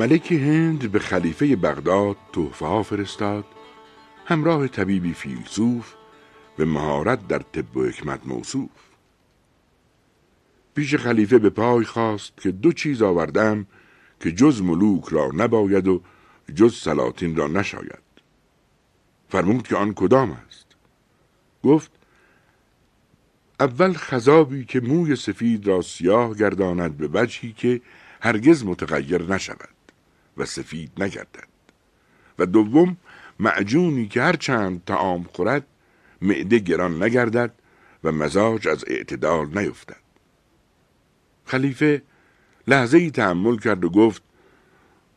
ملک هند به خلیفه بغداد تحفه ها فرستاد. همراه طبیبی فیلسوف به مهارت در طب و حکمت موصوف. پیش خلیفه به پای خواست که دو چیز آوردم که جز ملوک را نباید و جز سلاطین را نشاید. فرمود که آن کدام است؟ گفت اول خذابی که موی سفید را سیاه گرداند به وجهی که هرگز متغیر نشود. و سفید نگردد. و دوم معجونی که هر چند تعام خورد معده گران نگردد و مزاج از اعتدال نیفتد. خلیفه لحظه ای تحمل کرد و گفت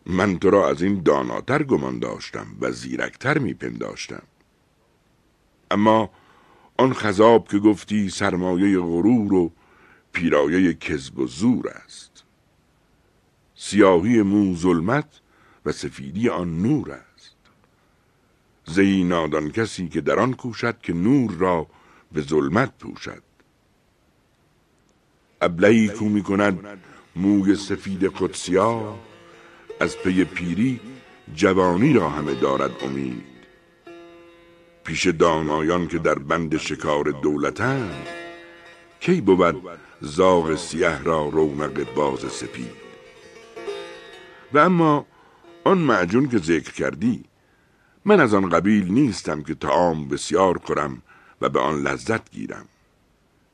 من تو را از این داناتر گمان داشتم و زیرکتر میپنداشتم. اما آن خذاب که گفتی سرمایه غرور و پیرایه کذب و زور است. سیاهی مو ظلمت و سفیدی آن نور است. زهی نادان کسی که در آن کوشد که نور را به ظلمت پوشد. ابلهی کو می کند موی سفید قدسیا از پی پیری جوانی را همه دارد امید. پیش دانایان که در بند شکار دولتند کی بود زاغ سیه را رونق باز سپید؟ و اما آن معجون که ذکر کردی من از آن قبیل نیستم که تعام بسیار خورم و به آن لذت گیرم.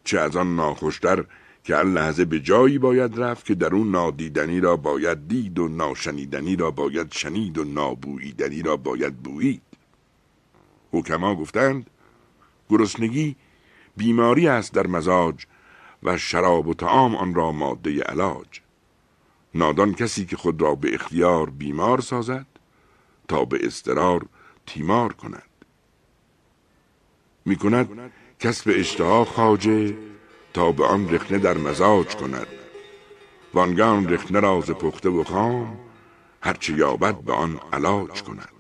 چه از آن ناخوشتر که هر لحظه به جایی باید رفت که در اون نادیدنی را باید دید و ناشنیدنی را باید شنید و نابوییدنی را باید بویید. حکما گفتند گرسنگی بیماری است در مزاج و شراب و تعام آن را ماده علاج. نادان کسی که خود را به اختیار بیمار سازد تا به استرار تیمار کند. می کند کسب اشتها خاجه تا به آن رخنه در مزاج کند. وانگان رخنه راز پخته و خام هرچه یابد به آن علاج کند.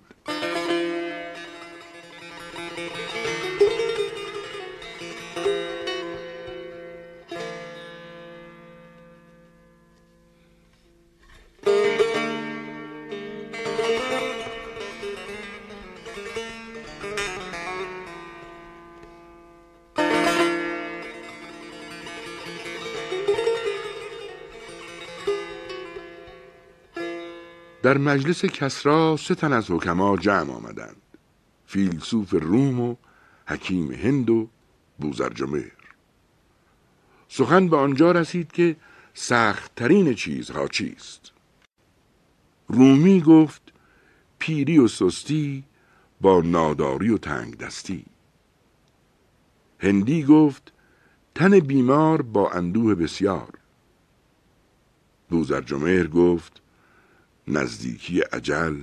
در مجلس کسرا سه تن از حکما جمع آمدند. فیلسوف روم و حکیم هند و بوزرجمهر. سخن به آنجا رسید که سختترین چیزها چیست؟ رومی گفت پیری و سستی با ناداری و تنگ دستی هندی گفت تن بیمار با اندوه بسیار. بوزرجمهر گفت نزدیکی عجل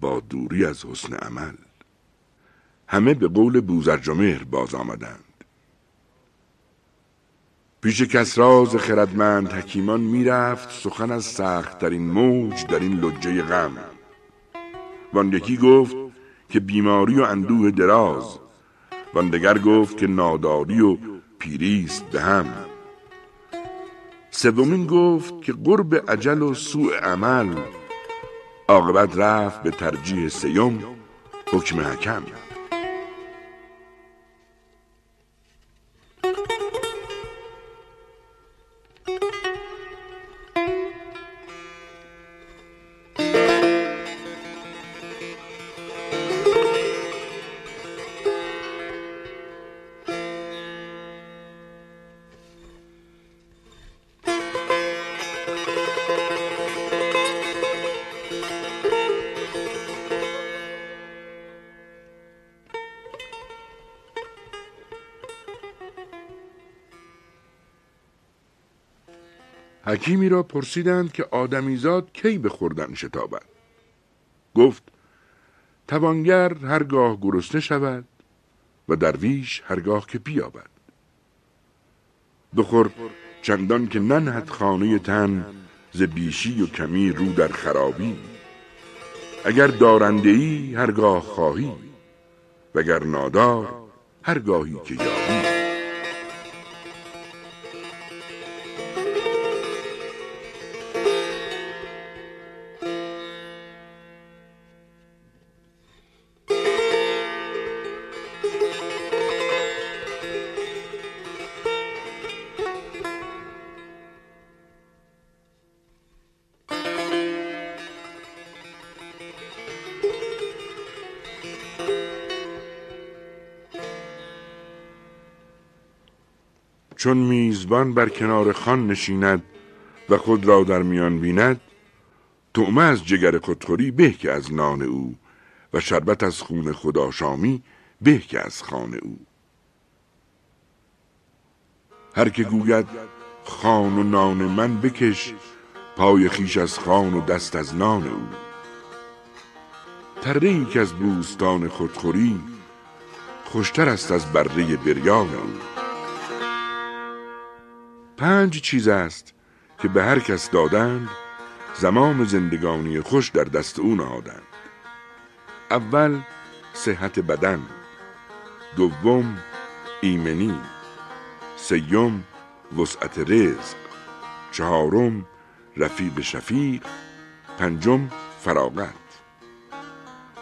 با دوری از حسن عمل. همه به قول بوزرجمهر باز آمدند. پیش کسراز خردمند حکیمان می‌رفت سخن از سخت در این موج در این لجه غم. وان یکی گفت که بیماری و اندوه دراز. وان دگر گفت که ناداری و پیریست به هم. سومین گفت که قرب عجل و سوء عمل. عاقبت رفت به ترجیح سیوم حکم حکم. حکیمی را پرسیدند که آدمیزاد کی به خوردن شتابد. گفت توانگر هرگاه گرسنه شود و درویش هرگاه که بیابد. بخور چندان که ننهد خانه تن ز بیشی و کمی رو در خرابی. اگر دارنده ای هرگاه خواهی وگر نادار هرگاهی که یابی. چون میزبان بر کنار خان نشیند و خود را در میان بیند تعمه از جگر خودخوری به که از نان او و شربت از خون خدا شامی به که از خان او. هر که گوید خان و نان من بکش پای خیش از خان و دست از نان او. تره که از بوستان خودخوری خوشتر است از بره بریان او. پنج چیز است که به هر کس دادند زمام زندگانی خوش در دست او نهادند. اول صحت بدن. دوم ایمنی. سیوم وسعت رزق. چهارم رفیق شفیق. پنجم فراغت.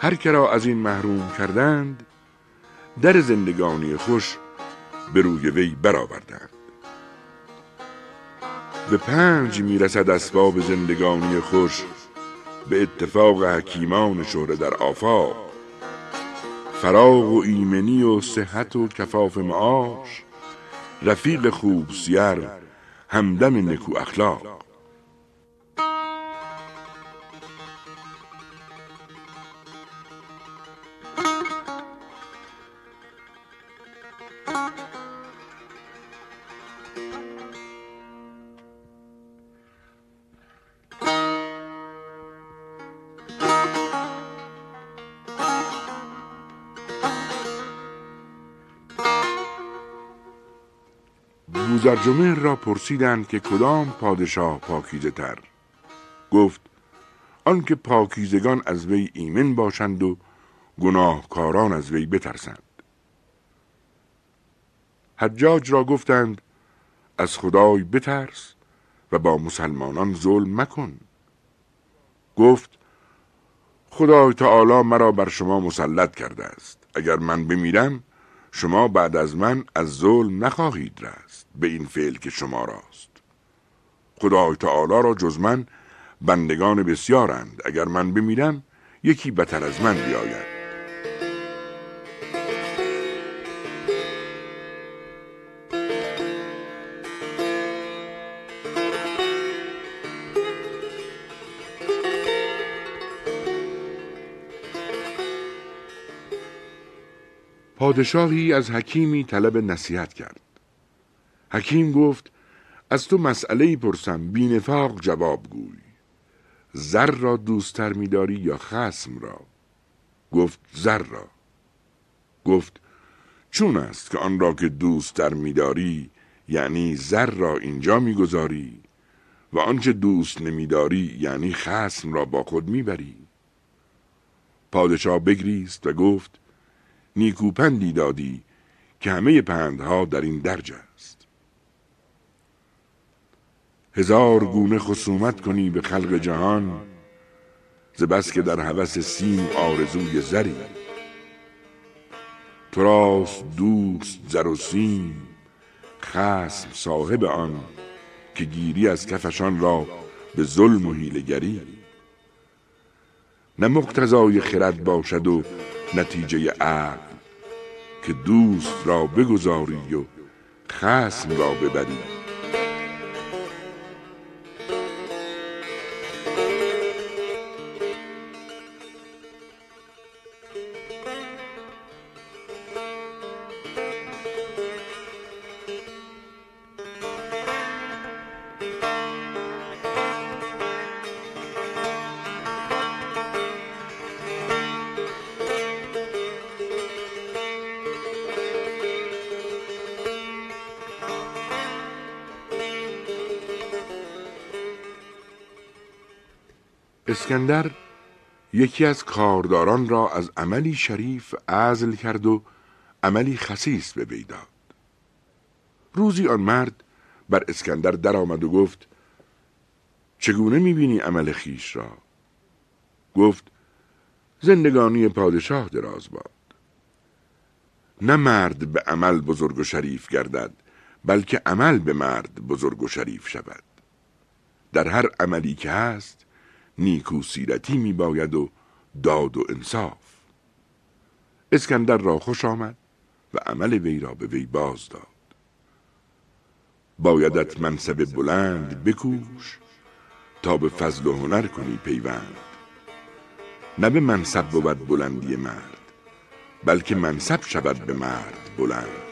هر کرا از این محروم کردند در زندگانی خوش به روی وی برآوردند. به پنج می‌رسد اسباب زندگانی خوش به اتفاق حکیمان شهره در آفاق. فراغ و ایمنی و صحت و کفاف معاش رفیق خوب سیر همدم نکو اخلاق. بوزرجمه را پرسیدند که کدام پادشاه پاکیزه تر گفت آنکه پاکیزگان از وی ایمن باشند و گناهکاران از وی بترسند. حجاج را گفتند از خدای بترس و با مسلمانان ظلم مکن. گفت خدای تعالی مرا بر شما مسلط کرده است. اگر من بمیرم شما بعد از من از ظلم نخواهید رست به این فعل که شما راست. خدای تعالی را جز من بندگان بسیارند. اگر من بمیرم یکی بتر از من بیاید. پادشاهی از حکیمی طلب نصیحت کرد. حکیم گفت از تو مسئله پرسم بینفاق جواب گوی. زر را دوستتر میداری یا خسم را؟ گفت زر را. گفت چون است که آن را که دوستتر میداری یعنی زر را اینجا می‌گذاری و آنچه دوست نمیداری یعنی خسم را با خود می‌بری. پادشاه بگریست و گفت نیکوپندی دادی که همه پندها در این درج است. هزار گونه خصومت کنی به خلق جهان ز بس که در هوس سیم آرزوی زری. تو راست دوست زر و سیم خسم صاحب آن که گیری از کفشان را به ظلم و حیلگری. نه مقتضای خرد باشد و نتیجه عقل که دوست را بگذاری و خسم را ببری. اسکندر یکی از کارداران را از عملی شریف عزل کرد و عملی خصیص به وی داد. روزی آن مرد بر اسکندر درآمد و گفت چگونه می‌بینی عمل خیش را؟ گفت زندگانی پادشاه دراز باد. نه مرد به عمل بزرگ و شریف گردد بلکه عمل به مرد بزرگ و شریف شود. در هر عملی که هست نیکو سیرتی می باید و داد و انصاف. اسکندر را خوش آمد و عمل وی را به وی باز داد. بایدت منصب بلند بکوش تا به فضل و هنر کنی پیوند. نه به منصب بود بلندی مرد بلکه منصب شود به مرد بلند.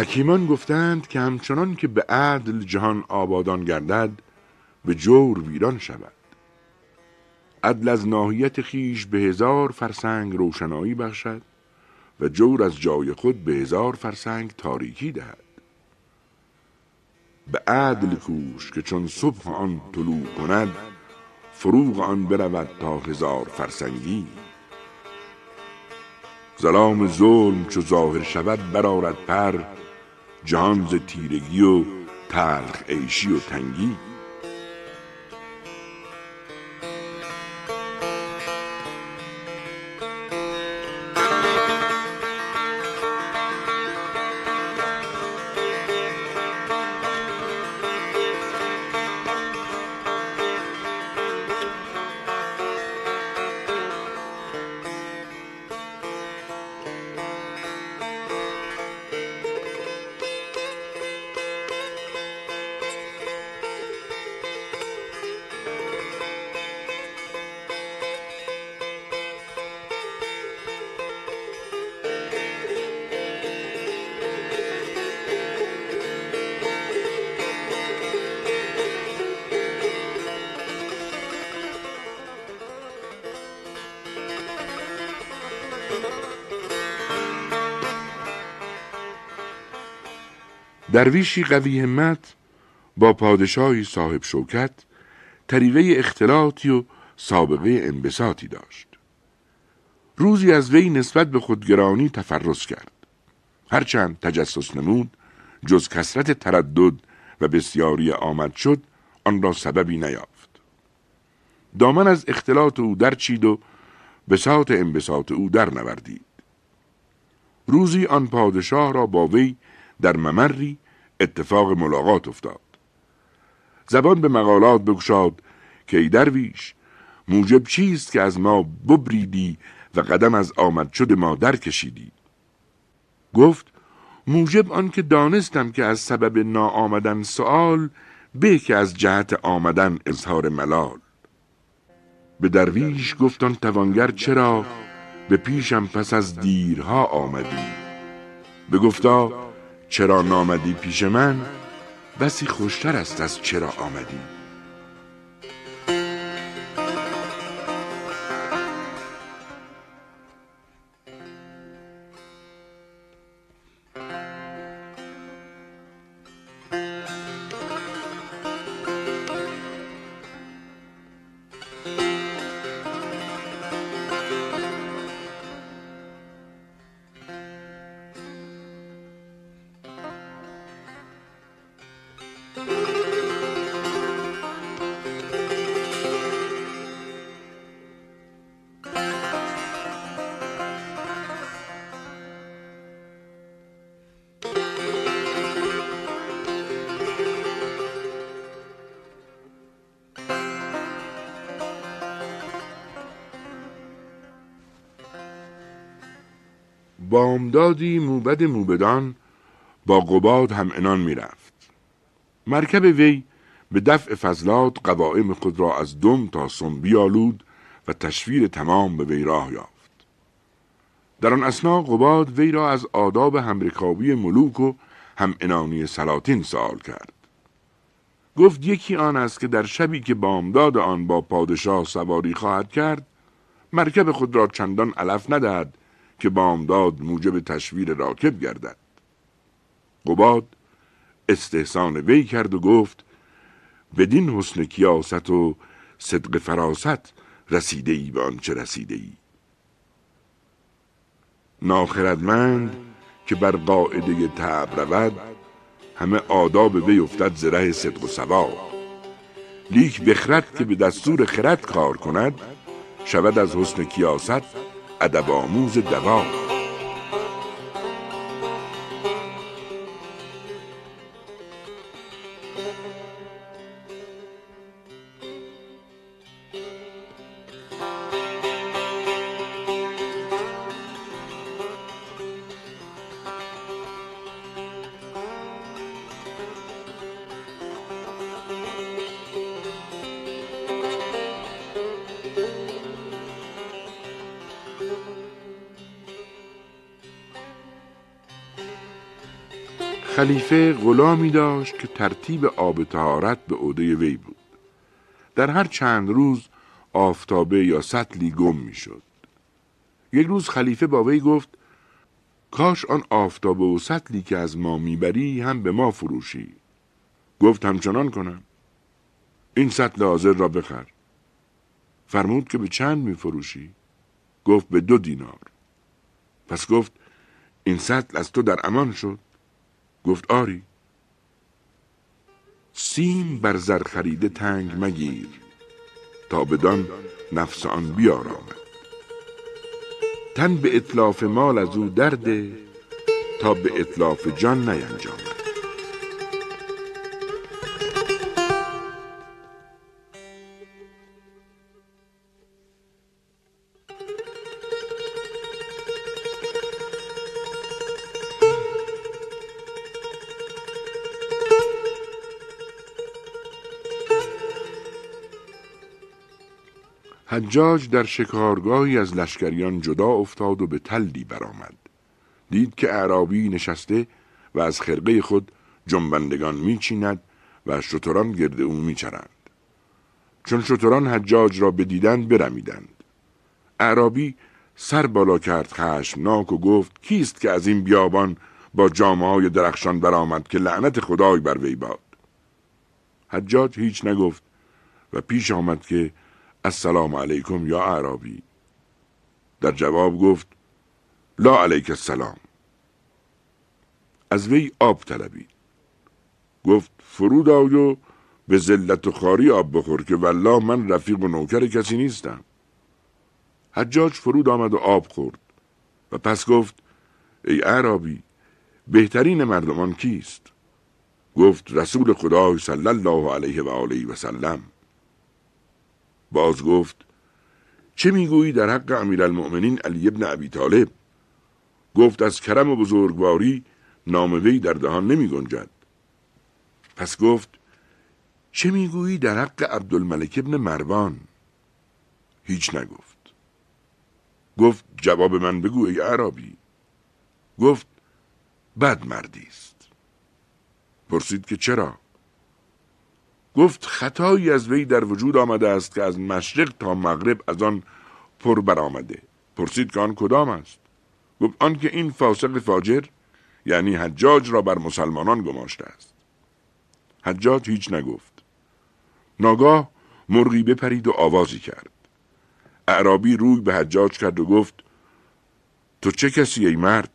حکیمان گفتند که همچنان که به عدل جهان آبادان گردد به جور ویران شود. عدل از ناحیت خیش به هزار فرسنگ روشنایی بخشد و جور از جای خود به هزار فرسنگ تاریکی دهد. به عدل کوش که چون صبح آن طلوع کند فروغ آن برود تا هزار فرسنگی. ظلام ظلم چو ظاهر شود برارد پر جهان ز تیرگی و تلخ عیشی و تنگی. درویشی قوی همت با پادشاهی صاحب شوکت طریقه اختلاطی و سابقه انبساطی داشت. روزی از وی نسبت به خودگرانی تفرس کرد. هرچند تجسس نمود جز کسرت تردد و بسیاری آمد شد آن را سببی نیافت. دامن از اختلاط او درچید و بساط انبساط او در نوردید روزی آن پادشاه را با وی در ممری اتفاق ملاقات افتاد. زبان به مقالات بگشاد که ای درویش موجب چیست که از ما ببریدی و قدم از آمد شد ما در کشیدی گفت موجب آن که دانستم که از سبب ناآمدن سوال به که از جهت آمدن اظهار ملال. به درویش گفتان توانگر چرا؟ به پیشم پس از دیرها آمدی. به گفتا چرا نامدی پیش من؟ بسی خوشتر است از چرا آمدی. بامدادی موبد موبدان با قباد هم انان می‌رفت. مرکب وی به دفع فضلات قوائم خود را از دم تا سم بیالود و تشویر تمام به وی راه یافت. در آن اسنا قباد وی را از آداب همرکابی ملوک و هم انانی سلاطین سوال کرد. گفت یکی آن است که در شبی که بامداد آن با پادشاه سواری خواهد کرد مرکب خود را چندان علف ندهد که بامداد موجب تشویر راکب گردد. قباد استحسان وی کرد و گفت بدین حسن کیاست و صدق فراست رسیده ای به آنچه رسیده ای ناخردمند که بر قاعده تعب رود همه آداب وی افتد زره صدق و سواب لیک بخرد که به دستور خرد کار کند شود از حسن کیاست à d'abord, musique d'abord. خلیفه غلامی داشت که ترتیب آب تهارت به عده وی بود. در هر چند روز آفتابه یا سطلی گم می‌شد. یک روز خلیفه با وی گفت کاش آن آفتابه و سطلی که از ما می‌بری هم به ما فروشی. گفت همچنان کنم. این سطل حاضر را بخر. فرمود که به چند میفروشی؟ گفت به دو دینار. پس گفت این سطل از تو در امان شد. گفت آری. سیم بر زر خریده تنگ مگیر تا بدان نفس آن بیار آمد تن به اطلاف مال از او درده تا به اطلاف جان نینجامد حجاج در شکارگاهی از لشکریان جدا افتاد و به تلی برآمد. دید که اعرابی نشسته و از خرقه خود جنبندگان میچیند و شتران گرد او میچرند. چون شتران حجاج را بدیدند برمیدند. اعرابی سر بالا کرد خشمناک و گفت کیست که از این بیابان با جامعه های درخشان برآمد که لعنت خدای بر وی باد؟ حجاج هیچ نگفت و پیش آمد که السلام علیکم یا عربی در جواب گفت لا علیک السلام. از وی آب طلبید. گفت فرود آی و به ذلت و خاری آب بخور که والله من رفیق و نوکر کسی نیستم. حجاج فرود آمد و آب خورد و پس گفت ای عربی بهترین مردمان کیست؟ گفت رسول خدای صلی الله علیه و آله و سلم. باز گفت چه می‌گویی در حق امیرالمؤمنین علی ابن ابی طالب؟ گفت از کرم و بزرگواری نام وی در دهان نمی گنجد پس گفت چه می‌گویی در حق عبدالملک ابن مروان؟ هیچ نگفت. گفت جواب من بگو ای عربی گفت بد مردی است. پرسید که چرا؟ گفت خطایی از وی در وجود آمده است که از مشرق تا مغرب از آن پر برآمده. پرسید که آن کدام است؟ گفت آن که این فاسق فاجر یعنی حجاج را بر مسلمانان گماشته است. حجاج هیچ نگفت. ناگاه مرغی بپرید و آوازی کرد. اعرابی روی به حجاج کرد و گفت تو چه کسی ای مرد؟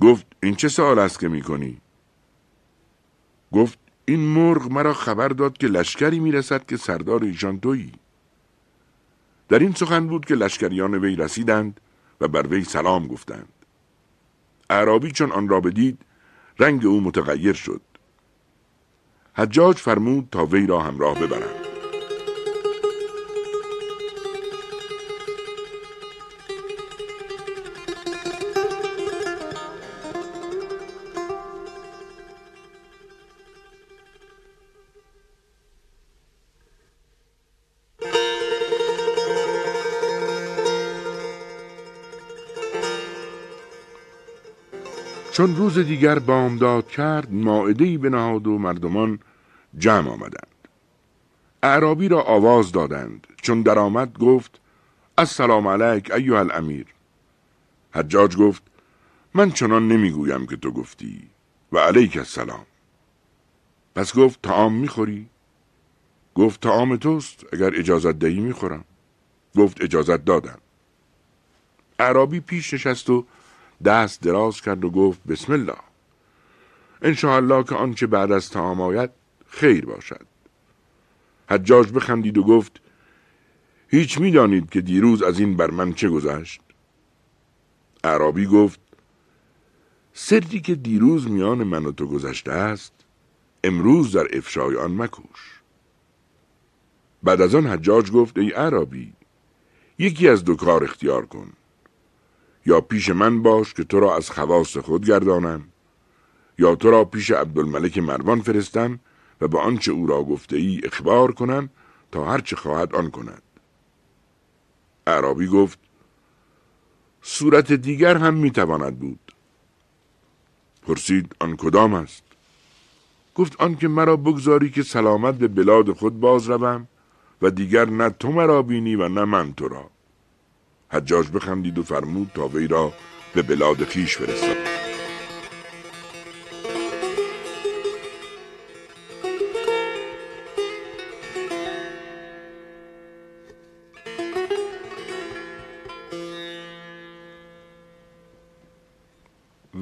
گفت این چه سوال است که می‌کنی؟ گفت این مرغ مرا خبر داد که لشکری می‌رسد که سردار ایشان تویی. در این سخن بود که لشکریان وی رسیدند و بر وی سلام گفتند. اعرابی چون آن را بدید رنگ او متغیر شد. حجاج فرمود تا وی را همراه ببرند. چون روز دیگر بامداد کرد ماعدهای بنهاد و مردمان جمع آمدند. اعرابی را آواز دادند. چون درآمد گفت السلام علیک ایها الامیر. حجاج گفت من چنان نمی‌گویم که تو گفتی و علیک السلام. پس گفت تعام می‌خوری؟ گفت تعام توست اگر اجازت دهی می‌خورم. گفت اجازت دادم. عربی پیش نشست و دست دراز کرد و گفت بسم الله. انشاءالله که آنچه بعد از تعام آید خیر باشد. حجاج بخندید و گفت هیچ می‌دانید که دیروز از این بر من چه گذشت؟ عربی گفت سری که دیروز میان من و تو گذشته است امروز در افشای آن مکوش. بعد از آن حجاج گفت ای عربی یکی از دو کار اختیار کن. یا پیش من باش که تو را از خواص خود گردانم یا تو را پیش عبدالملک مروان فرستم و به آنچه او را گفته ای اخبار کنم تا هرچه خواهد آن کند. عربی گفت صورت دیگر هم می‌تواند بود. پرسید آن کدام است؟ گفت آن که مرا بگذاری که سلامت به بلاد خود باز روم و دیگر نه تو مرا بینی و نه من تو را. حجاج بخندید و فرمود تا وی را به بلاد خیش فرستاد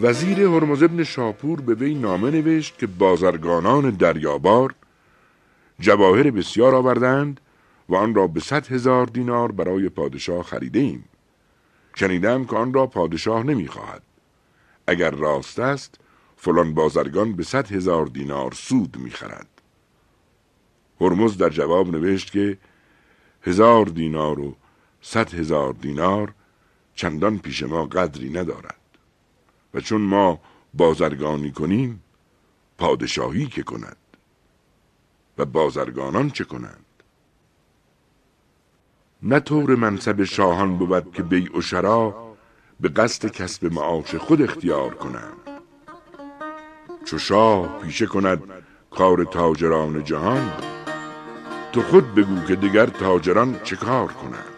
وزیر هرمز ابن شاپور به وی نامه نوشت که بازرگانان دریابار جواهر بسیار آوردند و آن را به صد هزار دینار برای پادشاه خریده ایم. شنیدم که آن را پادشاه نمی‌خواهد. اگر راست است فلان بازرگان به صد هزار دینار سود می‌خرد. هرمز در جواب نوشت که هزار دینار و صد هزار دینار چندان پیش ما قدری ندارد و چون ما بازرگانی کنیم پادشاهی که کند و بازرگانان چه کنند نه طور منصب شاهان بود که بیع و شرا به قصد کسب معاش خود اختیار کنند. چو شاه پیشه کند کار تاجران جهان تو خود بگو که دیگر تاجران چه کار کنند.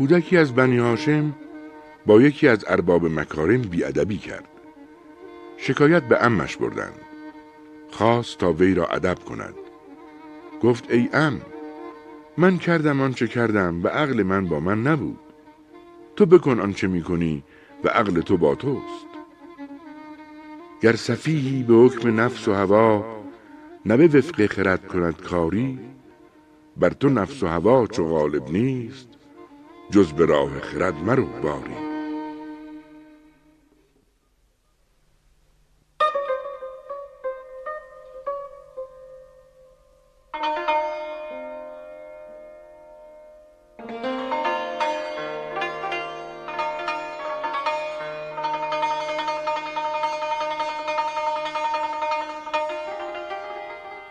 کودکی از بنی هاشم با یکی از ارباب مکارم بیادبی کرد. شکایت به امش بردند خواست تا وی را ادب کند. گفت ای ام من کردم آنچه کردم و عقل من با من نبود. تو بکن آنچه می‌کنی و عقل تو با توست. گر صفیهی به حکم نفس و هوا نه به وفق خرد کند کاری بر تو نفس و هوا چو غالب نیست. جز به راه خرد مرو باری.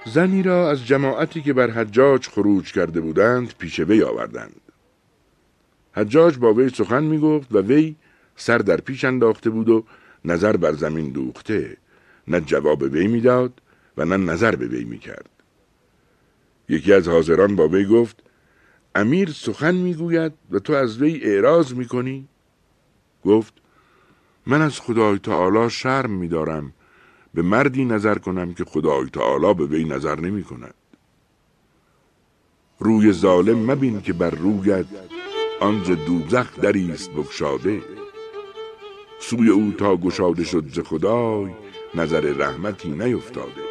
زنی را از جماعتی که بر حجاج خروج کرده بودند پیش وی آوردند. حجاج با وی سخن می گفت و وی سر در پیش انداخته بود و نظر بر زمین دوخته. نه جواب وی می‌داد و نه نظر به وی می کرد. یکی از حاضران با وی گفت امیر سخن می‌گوید و تو از وی اعراض می‌کنی؟ گفت من از خدای تعالی شرم میدارم. به مردی نظر کنم که خدای تعالی به وی نظر نمی کند روی ظالم مبین که بر رویت آن ز دوزخ دریست بگشاده. سوی او تا گشاده شد ز خدای نظر رحمتی نیفتاده.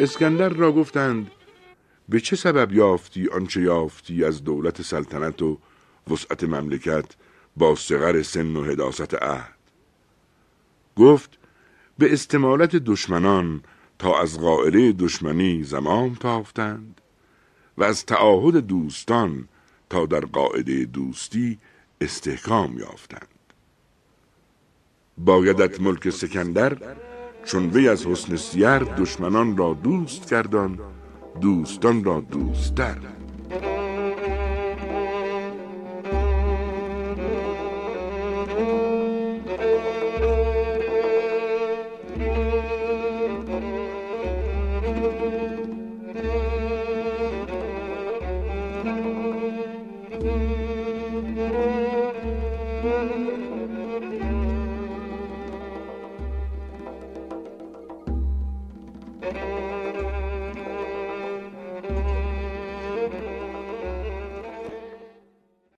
اسکندر را گفتند به چه سبب یافتی آنچه یافتی از دولت سلطنت و وسعت مملکت با صغر سن و حداثت عهد؟ گفت به استمالت دشمنان تا از قائله دشمنی زمام تافتند و از تعاهد دوستان تا در قاعده دوستی استحکام یافتند. بایدت ملک سکندر چون وی از حسن سیر دشمنان را دوست کردان دوستان را دوستتر.